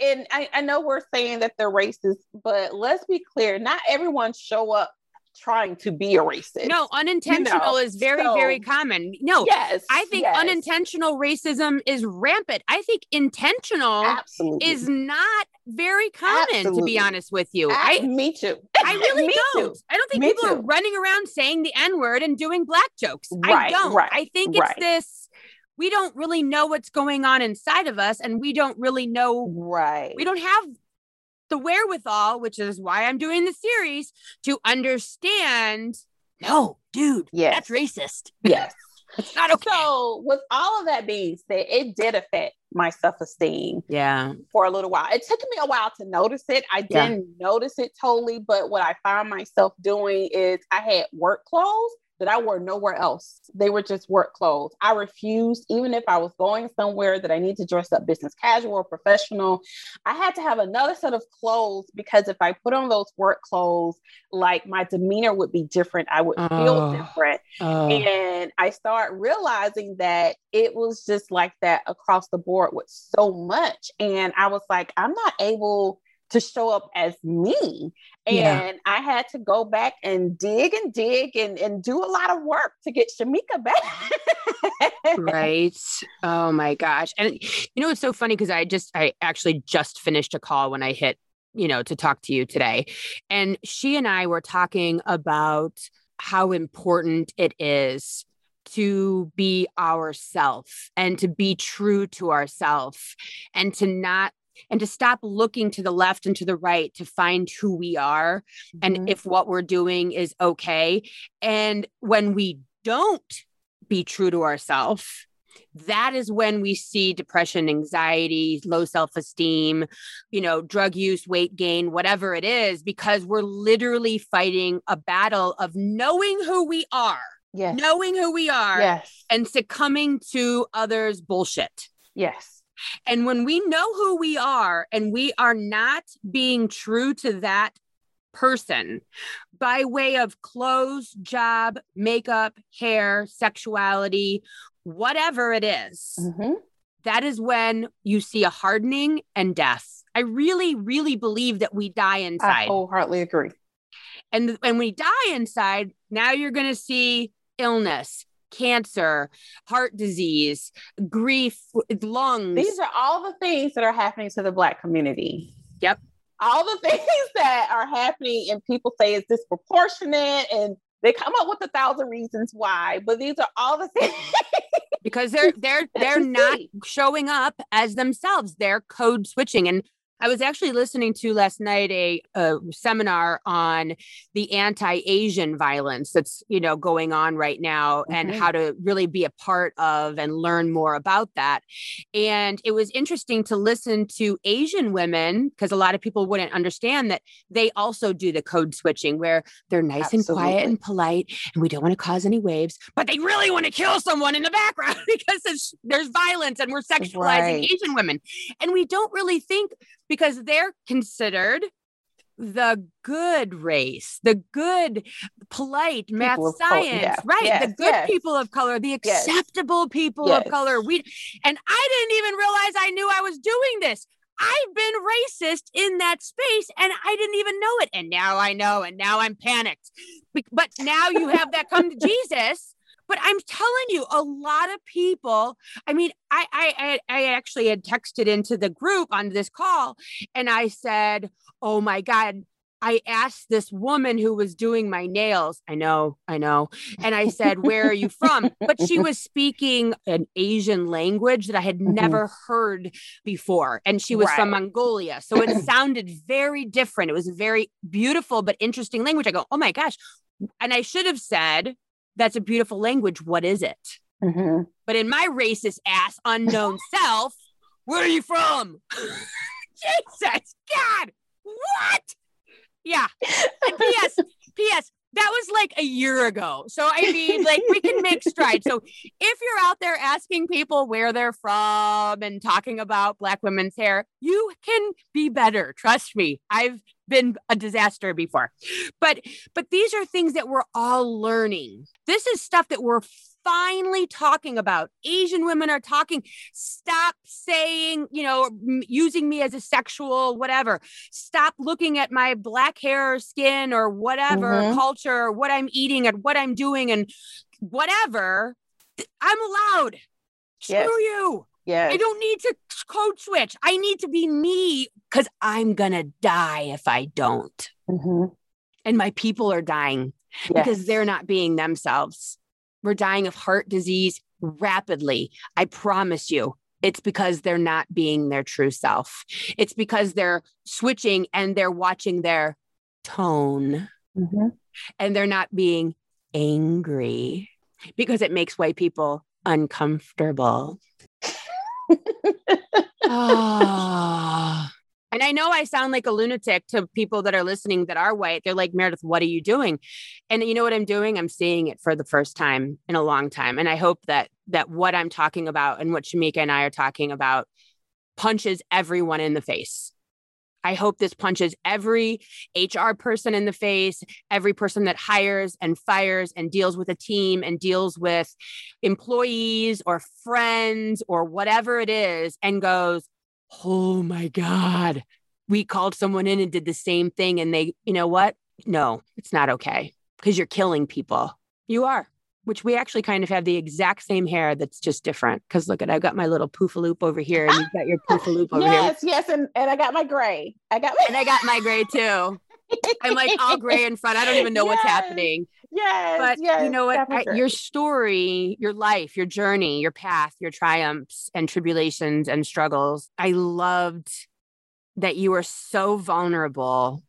and I, I know we're saying that they're racist, but let's be clear, not everyone show up trying to be a racist. No, unintentional you know? is very, so, very common. No, yes, I think yes. unintentional racism is rampant. I think intentional Absolutely. is not very common, Absolutely. to be honest with you. I, I me too. I really (laughs) don't. Too. I don't think me people too. are running around saying the N word and doing black jokes. Right, I don't. Right, I think right. it's this we don't really know what's going on inside of us and we don't really know right we don't have the wherewithal, which is why I'm doing the series, to understand no, dude, yes. that's racist. Yes. (laughs) it's not okay. So, with all of that being said, it did affect my self esteem. Yeah. For a little while. It took me a while to notice it. I didn't yeah. notice it totally, but what I found myself doing is I had work clothes that I wore nowhere else. They were just work clothes. I refused, even if I was going somewhere that I need to dress up business casual or professional, I had to have another set of clothes because if I put on those work clothes, like my demeanor would be different. I would feel oh. different. Oh. And I start realizing that it was just like that across the board with so much. And I was like, I'm not able to show up as me. And yeah. I had to go back and dig and dig and, and do a lot of work to get Shamika back. right. (laughs) Oh my gosh. And you know, it's so funny because I just, I actually just finished a call when I hit, you know, to talk to you today. And she and I were talking about how important it is to be ourself and to be true to ourself and to not and to stop looking to the left and to the right to find who we are mm-hmm. and if what we're doing is okay and when we don't be true to ourselves that is when we see depression anxiety low self-esteem you know drug use weight gain whatever it is because we're literally fighting a battle of knowing who we are yes. knowing who we are yes. and succumbing to others bullshit yes and when we know who we are and we are not being true to that person by way of clothes, job, makeup, hair, sexuality, whatever it is, mm-hmm. that is when you see a hardening and death. I really, really believe that we die inside. I wholeheartedly agree. And when we die inside, now you're going to see illness, cancer, heart disease, grief, lungs. These are all the things that are happening to the Black community. Yep. All the (laughs) things that are happening, and people say it's disproportionate, and they come up with a thousand reasons why, but these are all the (laughs) things. because they're they're they're not showing up as themselves. They're code switching. And I was actually listening to last night a, a seminar on the anti-Asian violence that's you know going on right now mm-hmm. and how to really be a part of and learn more about that. And it was interesting to listen to Asian women because a lot of people wouldn't understand that they also do the code switching where they're nice Absolutely. and quiet and polite and we don't want to cause any waves, but they really want to kill someone in the background (laughs) because there's, there's violence and we're sexualizing right. Asian women. And we don't really think because they're considered the good race, the good, polite people math science, yeah. right? Yes, the good yes. people of color, the acceptable yes. people of color. We and I didn't even realize I knew I was doing this. I've been racist in that space and I didn't even know it. And now I know, and now I'm panicked. But now you have that come to (laughs) Jesus but I'm telling you, a lot of people. I mean, I, I I actually had texted into the group on this call, and I said, "Oh my God." I asked this woman who was doing my nails. I know, I know. And I said, Where are you from? But she was speaking an Asian language that I had mm-hmm. never heard before. And she was right. from Mongolia. So it sounded very different. It was a very beautiful but interesting language. I go, Oh my gosh. And I should have said, that's a beautiful language. What is it? Mm-hmm. But in my racist ass unknown (laughs) self, where are you from? (laughs) Jesus, God, what? Yeah. And P.S. P.S. That was like a year ago. So I mean, like we can make strides. So if you're out there asking people where they're from and talking about black women's hair, you can be better. Trust me. I've been a disaster before. But but these are things that we're all learning. This is stuff that we're finally talking about. Asian women are talking. Stop saying, you know, using me as a sexual whatever. Stop looking at my black hair or skin or whatever mm-hmm. culture, what I'm eating and what I'm doing and whatever. I'm allowed. Yes. Screw you. Yeah. I don't need to code switch. I need to be me because I'm going to die if I don't. Mm-hmm. And my people are dying yes. because they're not being themselves. We're dying of heart disease rapidly. I promise you. It's because they're not being their true self. It's because they're switching and they're watching their tone mm-hmm. and they're not being angry because it makes white people uncomfortable oh. (laughs) And I know I sound like a lunatic to people that are listening that are white. They're like, Meredith, what are you doing? And you know what I'm doing? I'm seeing it for the first time in a long time. And I hope that that what I'm talking about and what Shamika and I are talking about punches everyone in the face. I hope this punches every HR person in the face, every person that hires and fires and deals with a team and deals with employees or friends or whatever it is and goes, Oh my God, we called someone in and did the same thing. And they, you know what? No, it's not okay because you're killing people. You are. which we actually kind of have the exact same hair that's just different. Because look at, I've got my little poofaloop over here, and you've got your poofaloop over yes, here. Yes, yes, and, and I got my gray. I got my- and I got my gray too. I'm like all gray in front. I don't even (laughs) know yes. what's happening. Yes, but yes, you know what? I, your story, your life, your journey, your path, your triumphs and tribulations and struggles. I loved that you were so vulnerable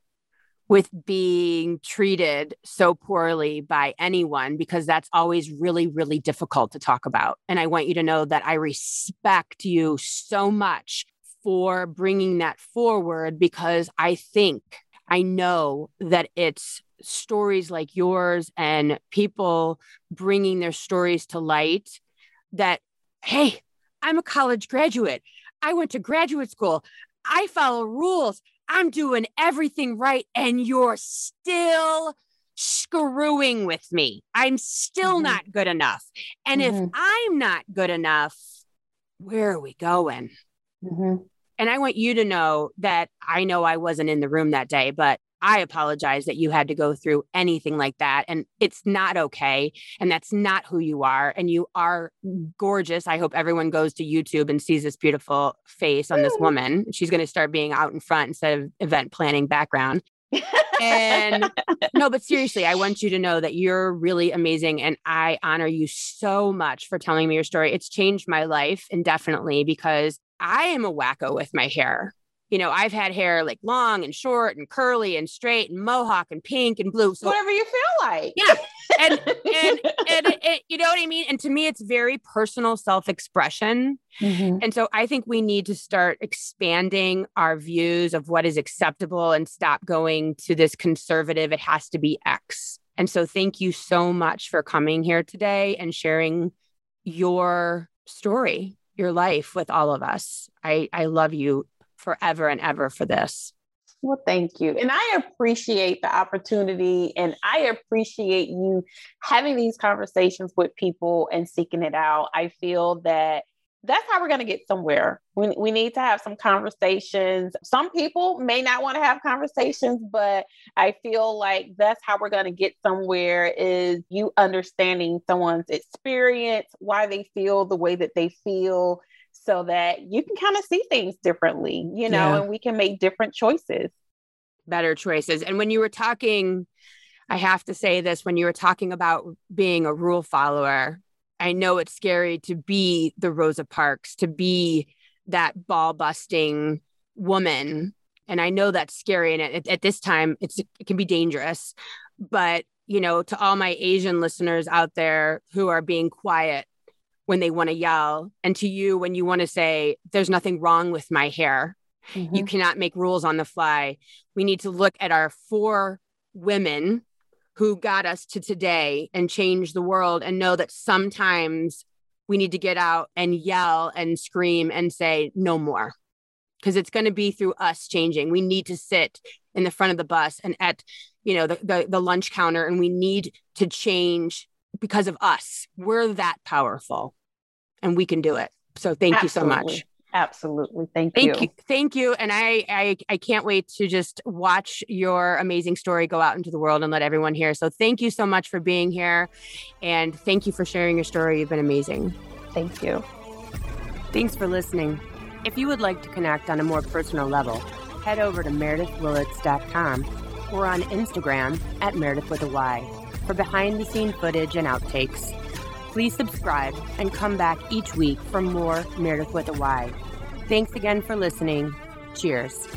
with being treated so poorly by anyone because that's always really, really difficult to talk about. And I want you to know that I respect you so much for bringing that forward because I think, I know that it's stories like yours and people bringing their stories to light that, hey, I'm a college graduate. I went to graduate school. I follow rules. I'm doing everything right. And you're still screwing with me. I'm still mm-hmm. not good enough. And mm-hmm. if I'm not good enough, where are we going? Mm-hmm. And I want you to know that I know I wasn't in the room that day, but I apologize that you had to go through anything like that. And it's not okay. And that's not who you are. And you are gorgeous. I hope everyone goes to YouTube and sees this beautiful face on this woman. She's going to start being out in front instead of event planning background. and (laughs) no, but seriously, I want you to know that you're really amazing. And I honor you so much for telling me your story. It's changed my life indefinitely because I am a wacko with my hair you know, I've had hair like long and short and curly and straight and mohawk and pink and blue. So whatever you feel like. Yeah. And, (laughs) and, and, and, you know what I mean? And to me, it's very personal self expression. Mm-hmm. And so I think we need to start expanding our views of what is acceptable and stop going to this conservative, it has to be X. And so thank you so much for coming here today and sharing your story, your life with all of us. I, I love you forever and ever for this. Well, thank you. And I appreciate the opportunity and I appreciate you having these conversations with people and seeking it out. I feel that that's how we're going to get somewhere. We, we need to have some conversations. Some people may not want to have conversations, but I feel like that's how we're going to get somewhere is you understanding someone's experience, why they feel the way that they feel, so that you can kind of see things differently, you know, yeah. and we can make different choices. Better choices. And when you were talking, I have to say this when you were talking about being a rule follower, I know it's scary to be the Rosa Parks, to be that ball busting woman. And I know that's scary. And at, at this time, it's, it can be dangerous. But, you know, to all my Asian listeners out there who are being quiet when they want to yell and to you when you want to say there's nothing wrong with my hair mm-hmm. you cannot make rules on the fly we need to look at our four women who got us to today and change the world and know that sometimes we need to get out and yell and scream and say no more because it's going to be through us changing we need to sit in the front of the bus and at you know the, the, the lunch counter and we need to change because of us. We're that powerful and we can do it. So thank Absolutely. you so much. Absolutely. Thank, thank you. you. Thank you. And I, I I can't wait to just watch your amazing story go out into the world and let everyone hear. So thank you so much for being here. And thank you for sharing your story. You've been amazing. Thank you. Thanks for listening. If you would like to connect on a more personal level, head over to meredithwillits.com or on Instagram at Meredith with a Y for behind the scene footage and outtakes. Please subscribe and come back each week for more Meredith with a Y. Thanks again for listening. Cheers.